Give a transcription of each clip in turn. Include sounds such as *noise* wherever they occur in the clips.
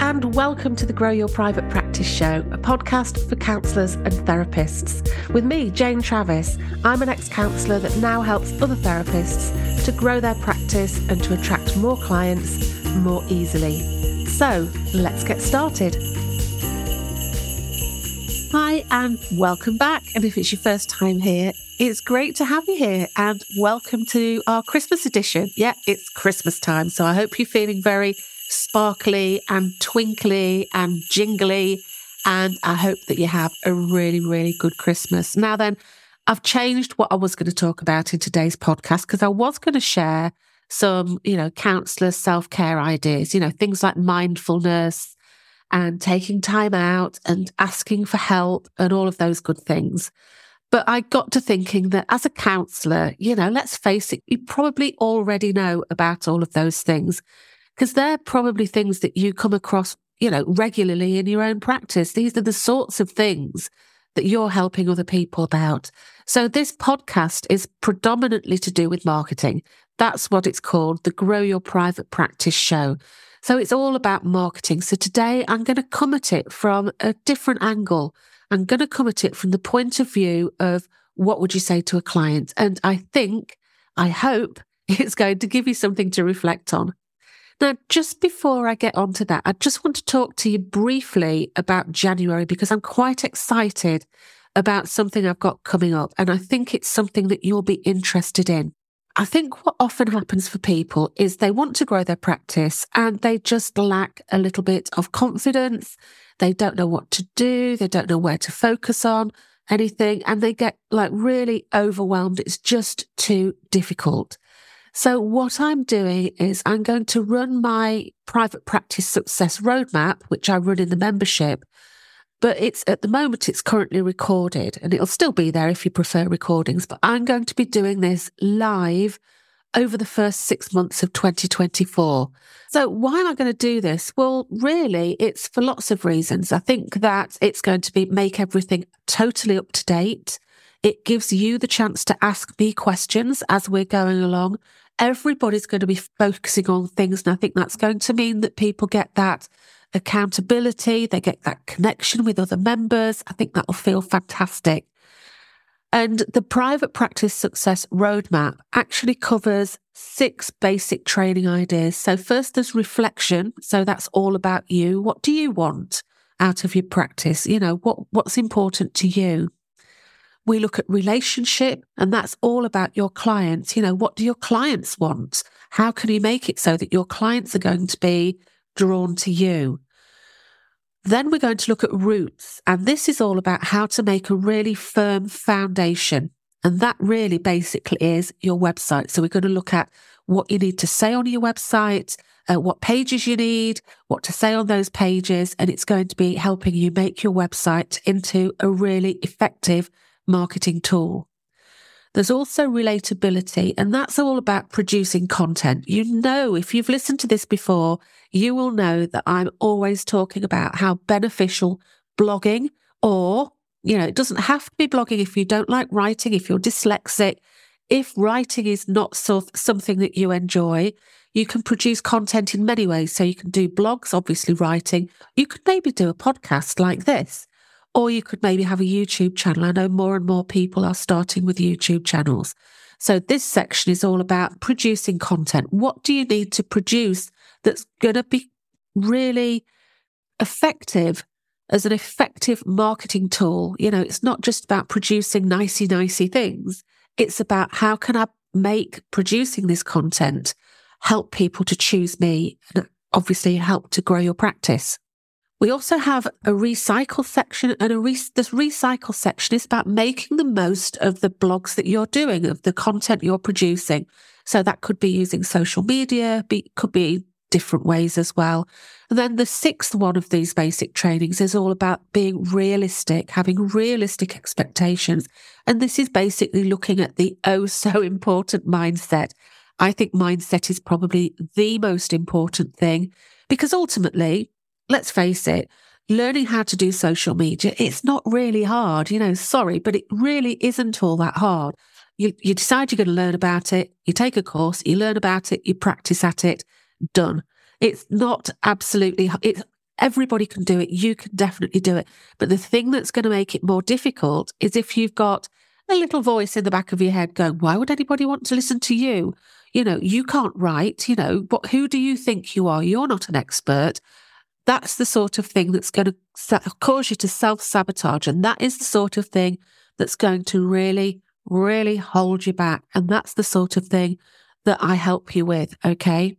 and welcome to the Grow Your Private Practice Show, a podcast for counsellors and therapists. With me, Jane Travis, I'm an ex counsellor that now helps other therapists to grow their practice and to attract more clients more easily. So, let's get started. Hi, and welcome back. And if it's your first time here, it's great to have you here and welcome to our Christmas edition. Yeah, it's Christmas time, so I hope you're feeling very sparkly and twinkly and jingly. And I hope that you have a really, really good Christmas. Now, then, I've changed what I was going to talk about in today's podcast because I was going to share some, you know, counselor self care ideas, you know, things like mindfulness and taking time out and asking for help and all of those good things. But I got to thinking that as a counselor, you know, let's face it, you probably already know about all of those things because they're probably things that you come across, you know, regularly in your own practice. These are the sorts of things that you're helping other people about. So this podcast is predominantly to do with marketing. That's what it's called, the Grow Your Private Practice Show. So it's all about marketing. So today I'm going to come at it from a different angle. I'm going to come at it from the point of view of what would you say to a client? And I think, I hope *laughs* it's going to give you something to reflect on. Now, just before I get on to that, I just want to talk to you briefly about January because I'm quite excited about something I've got coming up. And I think it's something that you'll be interested in. I think what often happens for people is they want to grow their practice and they just lack a little bit of confidence. They don't know what to do. They don't know where to focus on anything and they get like really overwhelmed. It's just too difficult. So, what I'm doing is I'm going to run my private practice success roadmap, which I run in the membership. But it's at the moment, it's currently recorded and it'll still be there if you prefer recordings. But I'm going to be doing this live over the first six months of 2024. So, why am I going to do this? Well, really, it's for lots of reasons. I think that it's going to be make everything totally up to date. It gives you the chance to ask me questions as we're going along everybody's going to be focusing on things. And I think that's going to mean that people get that accountability, they get that connection with other members. I think that'll feel fantastic. And the private practice success roadmap actually covers six basic training ideas. So, first, there's reflection. So, that's all about you. What do you want out of your practice? You know, what, what's important to you? We look at relationship, and that's all about your clients. You know, what do your clients want? How can you make it so that your clients are going to be drawn to you? Then we're going to look at roots, and this is all about how to make a really firm foundation. And that really basically is your website. So we're going to look at what you need to say on your website, uh, what pages you need, what to say on those pages, and it's going to be helping you make your website into a really effective marketing tool. There's also relatability, and that's all about producing content. You know, if you've listened to this before, you will know that I'm always talking about how beneficial blogging, or, you know, it doesn't have to be blogging if you don't like writing, if you're dyslexic, if writing is not so, something that you enjoy, you can produce content in many ways. So you can do blogs, obviously writing. You could maybe do a podcast like this. Or you could maybe have a YouTube channel. I know more and more people are starting with YouTube channels. So this section is all about producing content. What do you need to produce that's going to be really effective as an effective marketing tool? You know, it's not just about producing nicey, nicey things. It's about how can I make producing this content help people to choose me and obviously help to grow your practice. We also have a recycle section, and a re- this recycle section is about making the most of the blogs that you're doing, of the content you're producing. So that could be using social media, be, could be different ways as well. And then the sixth one of these basic trainings is all about being realistic, having realistic expectations. And this is basically looking at the *laughs* oh so important mindset. I think mindset is probably the most important thing because ultimately let's face it, learning how to do social media, it's not really hard. You know, sorry, but it really isn't all that hard. You, you decide you're going to learn about it, you take a course, you learn about it, you practice at it, done. It's not absolutely, it's, Everybody can do it. You can definitely do it. But the thing that's going to make it more difficult is if you've got a little voice in the back of your head going, why would anybody want to listen to you? You know, you can't write, you know, but who do you think you are? You're not an expert. That's the sort of thing that's going to cause you to self sabotage. And that is the sort of thing that's going to really, really hold you back. And that's the sort of thing that I help you with. Okay.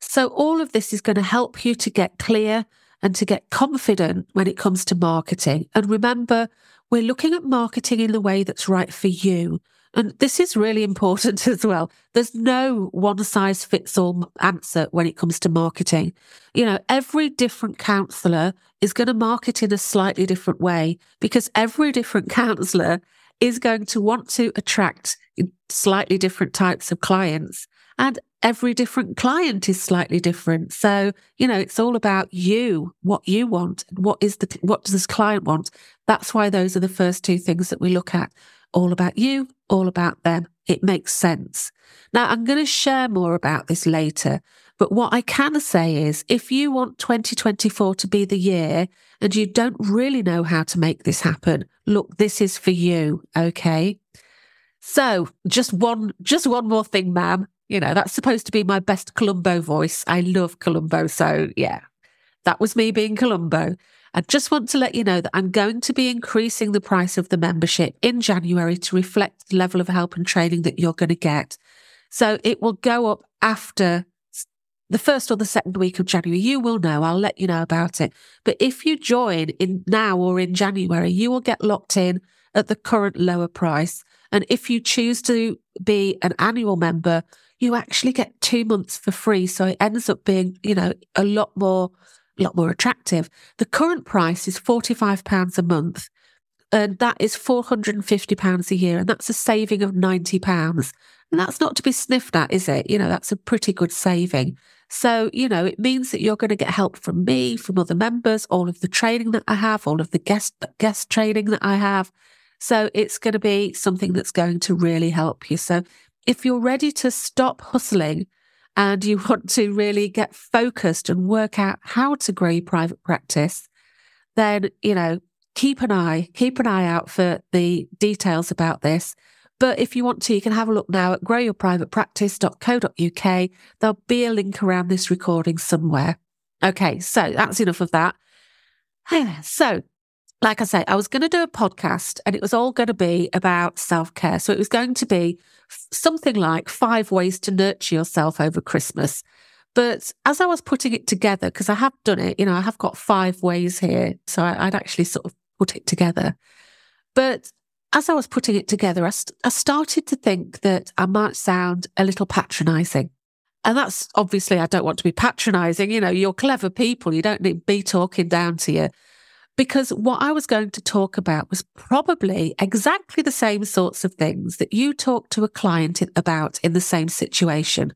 So all of this is going to help you to get clear and to get confident when it comes to marketing. And remember, we're looking at marketing in the way that's right for you. And this is really important *laughs* as well. There's no one size fits all answer when it comes to marketing. You know, every different counselor is going to market in a slightly different way because every different *laughs* counselor is going to want to attract slightly different types of clients. And every different client is slightly different. So, you know, it's all about you, what you want, what is the what does this client want? That's why those are the first two things that we look at. All about you, all about them. It makes sense. Now, I'm going to share more about this later, but what I can say is if you want 2024 to be the year and you don't really know how to make this happen, look, this is for you, okay? So, just one just one more thing, ma'am. You know, that's supposed to be my best Columbo voice. I love Columbo, so yeah. That was me being Columbo. I just want to let you know that I'm going to be increasing the price of the membership in January to reflect the level of help and training that you're going to get. So it will go up after the first or the second week of January. You will know. I'll let you know about it. But if you join in now or in January, you will get locked in at the current lower price. And if you choose to be an annual member, you actually get two months for free. So it ends up being, you know, a lot more lot more attractive. The current price is £45 a month, and that is £450 a year, and that's a saving of £90. And that's not to be sniffed at, is it? You know, that's a pretty good saving. So, you know, it means that you're going to get help from me, from other members, all of the training that I have, all of the guest guest training that I have. So it's going to be something that's going to really help you. So if you're ready to stop hustling and you want to really get focused and work out how to grow your private practice, then, you know, keep an eye, keep an eye out for the details about this. But if you want to, you can have a look now at growyourprivatepractice.co.uk. There'll be a link around this recording somewhere. Okay, so that's enough of that. *sighs* So, like I say, I was going to do a podcast and it was all going to be about self care. So it was going to be something like five ways to nurture yourself over Christmas. But as I was putting it together, because I have done it, you know, I have got five ways here. So I, would actually sort of put it together. But as I was putting it together, I, st- I started to think that I might sound a little patronizing. And that's obviously, I don't want to be patronizing. You know, you're clever people. You don't need me talking down to you because what I was going to talk about was probably exactly the same sorts of things that you talk to a client about in the same situation.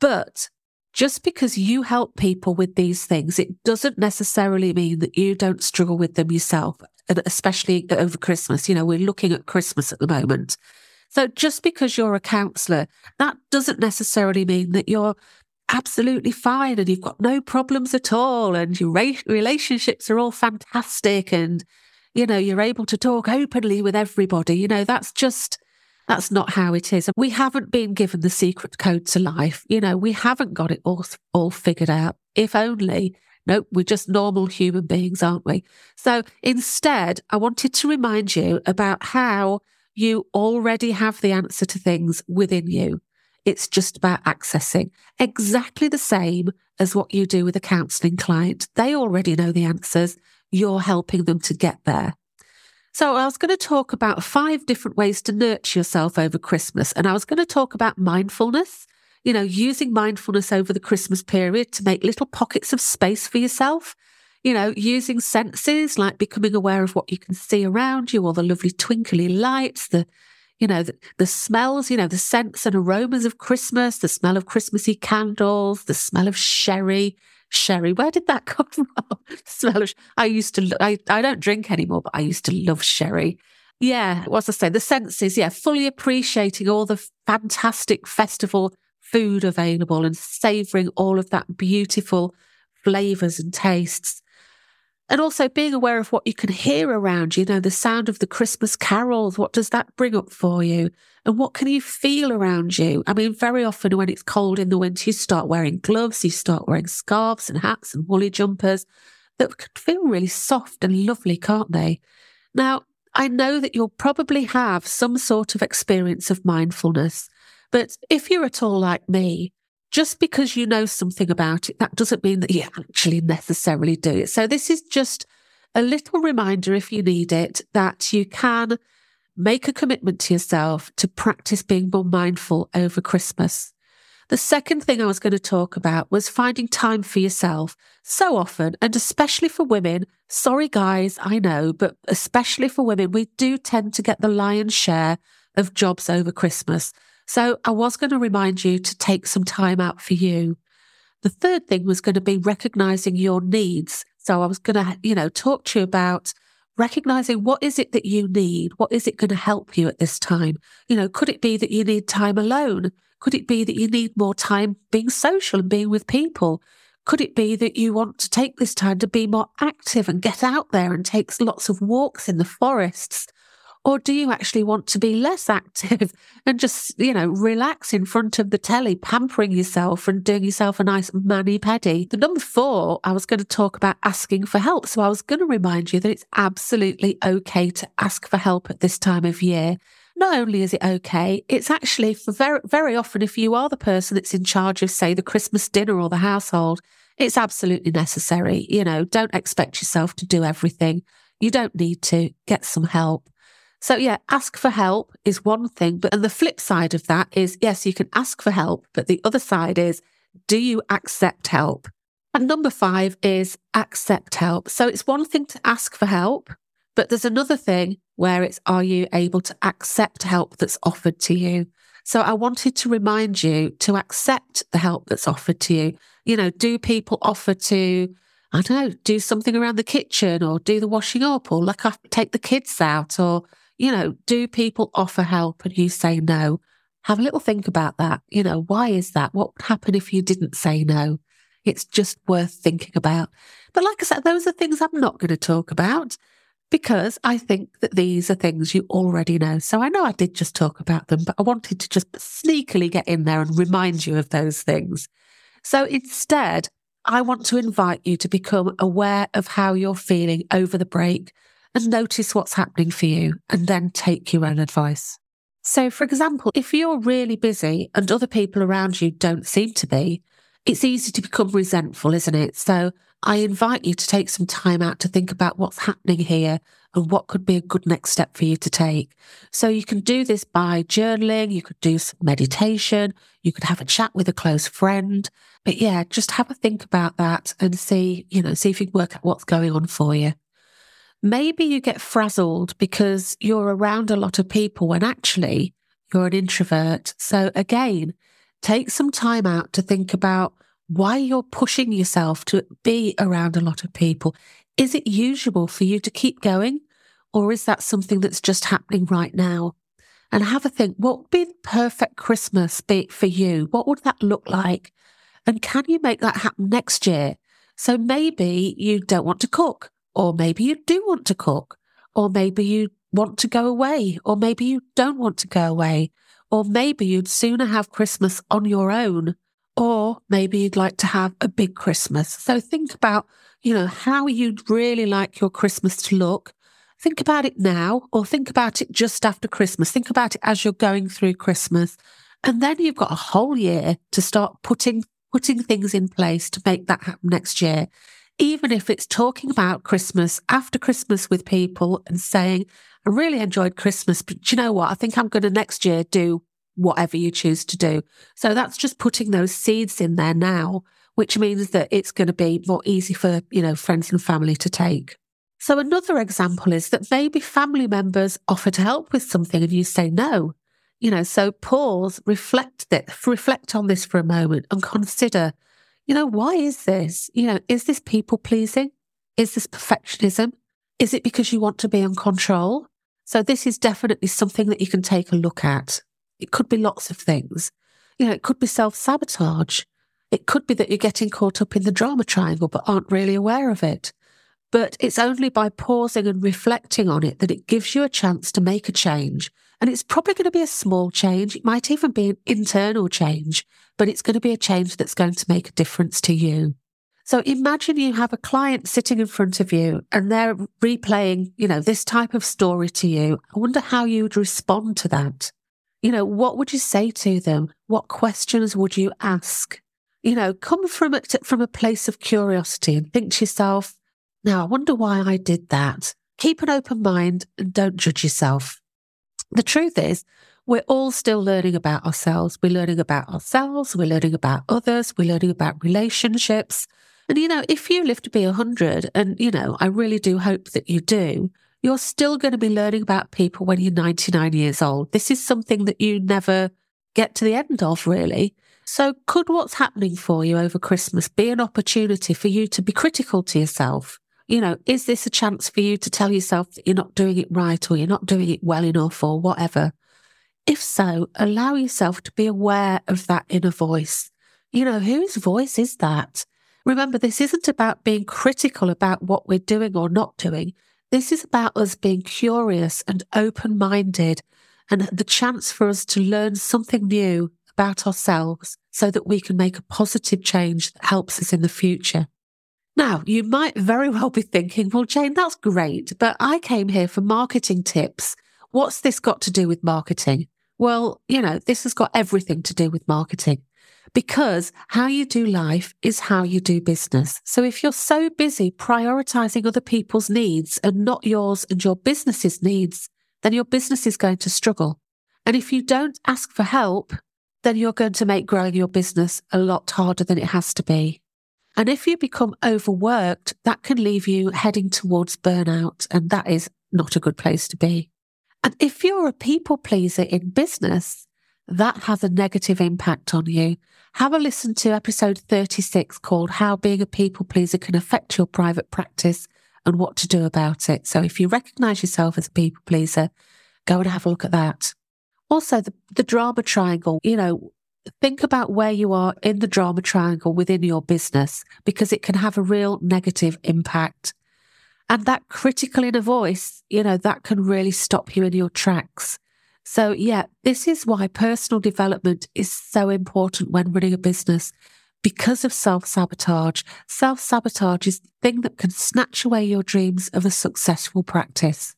But just because you help people with these things, it doesn't necessarily mean that you don't struggle with them yourself, and especially over Christmas. You know, we're looking at Christmas at the moment. So just because you're a counselor, that doesn't necessarily mean that you're absolutely fine and you've got no problems at all and your relationships are all fantastic and you know you're able to talk openly with everybody you know that's just that's not how it is. And we haven't been given the secret code to life you know we haven't got it all all figured out. If only no we're just normal human beings aren't we? So instead i wanted to remind you about how you already have the answer to things within you it's just about accessing exactly the same as what you do with a counseling client. They already know the answers. You're helping them to get there. So I was going to talk about five different ways to nurture yourself over Christmas. And I was going to talk about mindfulness, you know, using mindfulness over the Christmas period to make little pockets of space for yourself. You know, using senses like becoming aware of what you can see around you, all the lovely twinkly lights, the you know, the, the, smells, you know, the scents and aromas of Christmas, the smell of Christmassy candles, the smell of sherry. Sherry, where did that *laughs* come from? smell of, I used to, I, I don't drink anymore, but I used to love sherry. Yeah, what's I say? The senses, yeah, fully appreciating all the fantastic festival food available and savoring all of that beautiful flavors and tastes. And also being aware of what you can hear around you, know, the sound of the Christmas carols. What does that bring up for you? And what can you feel around you? I mean, very often when it's cold in the winter, you start wearing gloves, you start wearing scarves and hats and woolly jumpers that can feel really soft and lovely, can't they? Now, I know that you'll probably have some sort of experience of mindfulness, but if you're at all like me, just because you know something about it, that doesn't mean that you actually necessarily do it. So this is just a little reminder, if you need it, that you can make a commitment to yourself to practice being more mindful over Christmas. The second thing I was going to talk about was finding time for yourself. So often, and especially for women, sorry guys, I know, but especially for women, we do tend to get the lion's share of jobs over Christmas. So I was going to remind you to take some time out for you. The third thing was going to be recognizing your needs. So I was going to, you know, talk to you about recognizing what is it that you need? What is it going to help you at this time? You know, could it be that you need time alone? Could it be that you need more time being social and being with people? Could it be that you want to take this time to be more active and get out there and take lots of walks in the forests? Or do you actually want to be less active *laughs* and just, you know, relax in front of the telly, pampering yourself and doing yourself a nice mani pedi? The number four, I was going to talk about asking for help. So I was going to remind you that it's absolutely okay to ask for help at this time of year. Not only is it okay, it's actually for very, very often, if you are the person that's in charge of, say, the Christmas dinner or the household, it's absolutely necessary. You know, don't expect yourself to do everything. You don't need to get some help. So yeah, ask for help is one thing, but and the flip side of that is yes, you can ask for help, but the other side is do you accept help? And number 5 is accept help. So it's one thing to ask for help, but there's another thing where it's are you able to accept help that's offered to you? So I wanted to remind you to accept the help that's offered to you. You know, do people offer to I don't know, do something around the kitchen or do the washing up or after, take the kids out or you know, do people offer help and you say no? Have a little think about that. You know, why is that? What would happen if you didn't say no? It's just worth thinking about. But like I said, those are things I'm not going to talk about because I think that these are things you already know. So I know I did just talk about them, but I wanted to just sneakily get in there and remind you of those things. So instead, I want to invite you to become aware of how you're feeling over the break and notice what's happening for you and then take your own advice. So, for example, if you're really busy and other people around you don't seem to be, it's easy to become resentful, isn't it? So, I invite you to take some time out to think about what's happening here and what could be a good next step for you to take. So, you can do this by journaling, you could do some meditation, you could have a chat with a close friend. But yeah, just have a think about that and see, you know, see if you can work out what's going on for you. Maybe you get frazzled because you're around a lot of people when actually you're an introvert. So again, take some time out to think about why you're pushing yourself to be around a lot of people. Is it usual for you to keep going? Or is that something that's just happening right now? And have a think, what would be the perfect Christmas be for you? What would that look like? And can you make that happen next year? So maybe you don't want to cook or maybe you do want to cook, or maybe you want to go away, or maybe you don't want to go away, or maybe you'd sooner have Christmas on your own, or maybe you'd like to have a big Christmas. So think about, you know, how you'd really like your Christmas to look. Think about it now, or think about it just after Christmas. Think about it as you're going through Christmas. And then you've got a whole year to start putting putting things in place to make that happen next year even if it's talking about Christmas after Christmas with people and saying, I really enjoyed Christmas, but you know what? I think I'm going to next year do whatever you choose to do. So that's just putting those seeds in there now, which means that it's going to be more easy for, you know, friends and family to take. So another example is that maybe family members offer to help with something and you say no. You know, so pause, reflect that, reflect on this for a moment and consider you know, why is this? You know, is this people pleasing? Is this perfectionism? Is it because you want to be in control? So this is definitely something that you can take a look at. It could be lots of things. You know, it could be self sabotage. It could be that you're getting caught up in the drama triangle but aren't really aware of it. But it's only by pausing and reflecting on it that it gives you a chance to make a change. And it's probably going to be a small change. It might even be an internal change, but it's going to be a change that's going to make a difference to you. So imagine you have a client sitting in front of you and they're replaying, you know, this type of story to you. I wonder how you would respond to that. You know, what would you say to them? What questions would you ask? You know, come from a, from a place of curiosity and think to yourself, now, I wonder why I did that. Keep an open mind and don't judge yourself. The truth is, we're all still learning about ourselves. We're learning about ourselves. We're learning about others. We're learning about relationships. And, you know, if you live to be 100, and, you know, I really do hope that you do, you're still going to be learning about people when you're 99 years old. This is something that you never get to the end of, really. So, could what's happening for you over Christmas be an opportunity for you to be critical to yourself? You know, is this a chance for you to tell yourself that you're not doing it right or you're not doing it well enough or whatever? If so, allow yourself to be aware of that inner voice. You know, whose voice is that? Remember, this isn't about being critical about what we're doing or not doing. This is about us being curious and open minded and the chance for us to learn something new about ourselves so that we can make a positive change that helps us in the future. Now, you might very well be thinking, well, Jane, that's great, but I came here for marketing tips. What's this got to do with marketing? Well, you know, this has got everything to do with marketing because how you do life is how you do business. So if you're so busy prioritizing other people's needs and not yours and your business's needs, then your business is going to struggle. And if you don't ask for help, then you're going to make growing your business a lot harder than it has to be. And if you become overworked, that can leave you heading towards burnout. And that is not a good place to be. And if you're a people pleaser in business, that has a negative impact on you. Have a listen to episode 36 called How Being a People Pleaser Can Affect Your Private Practice and What to Do About It. So if you recognize yourself as a people pleaser, go and have a look at that. Also, the, the drama triangle, you know, think about where you are in the drama triangle within your business because it can have a real negative impact. And that critical inner voice, you know, that can really stop you in your tracks. So, yeah, this is why personal development is so important when running a business because of self sabotage. Self sabotage is the thing that can snatch away your dreams of a successful practice.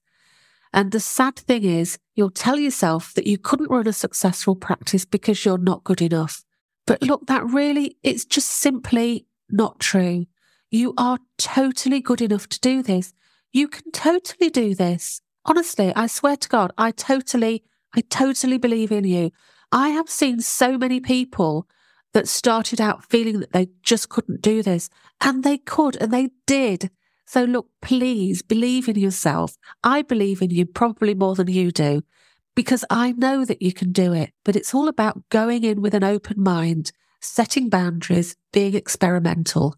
And the sad thing is, you'll tell yourself that you couldn't run a successful practice because you're not good enough. But look, that really, it's just simply not true. You are totally good enough to do this. You can totally do this. Honestly, I swear to God, I totally, I totally believe in you. I have seen so many people that started out feeling that they just couldn't do this and they could and they did. So look, please believe in yourself. I believe in you probably more than you do because I know that you can do it, but it's all about going in with an open mind, setting boundaries, being experimental.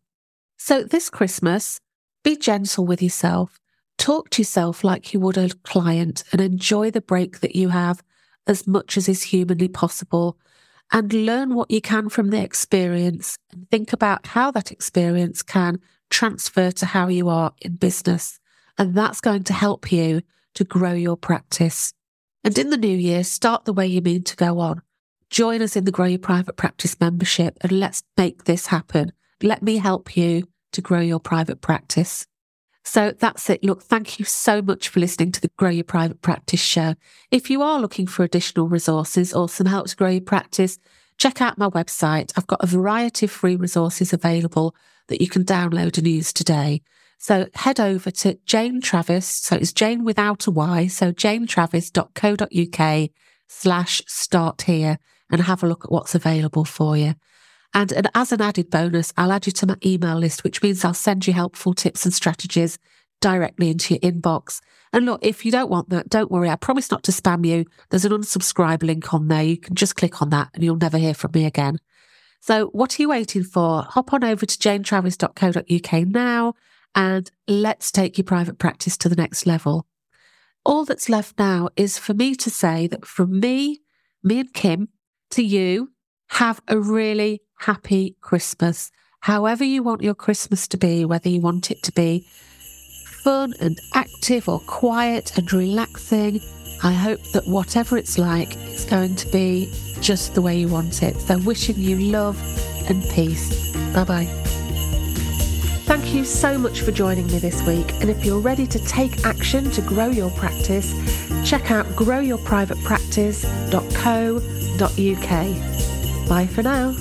So this Christmas, be gentle with yourself. Talk to yourself like you would a client and enjoy the break that you have as much as is humanly possible and learn what you can from the experience and think about how that experience can transfer to how you are in business. And that's going to help you to grow your practice. And in the new year, start the way you mean to go on. Join us in the Grow Your Private Practice membership and let's make this happen. Let me help you to grow your private practice. So that's it. Look, thank you so much for listening to the Grow Your Private Practice show. If you are looking for additional resources or some help to grow your practice, check out my website. I've got a variety of free resources available that you can download and use today. So head over to Jane Travis. So it's Jane without a Y. So janetravis.co.uk slash start here and have a look at what's available for you. And, and as an added bonus, I'll add you to my email list, which means I'll send you helpful tips and strategies directly into your inbox. And look, if you don't want that, don't worry. I promise not to spam you. There's an unsubscribe link on there. You can just click on that and you'll never hear from me again. So, what are you waiting for? Hop on over to janetravis.co.uk now and let's take your private practice to the next level. All that's left now is for me to say that from me, me and Kim, to you, have a really happy Christmas. However, you want your Christmas to be, whether you want it to be fun and active or quiet and relaxing, I hope that whatever it's like, it's going to be just the way you want it. So, wishing you love and peace. Bye bye. Thank you so much for joining me this week. And if you're ready to take action to grow your practice, check out growyourprivatepractice.co.uk. Bye for now.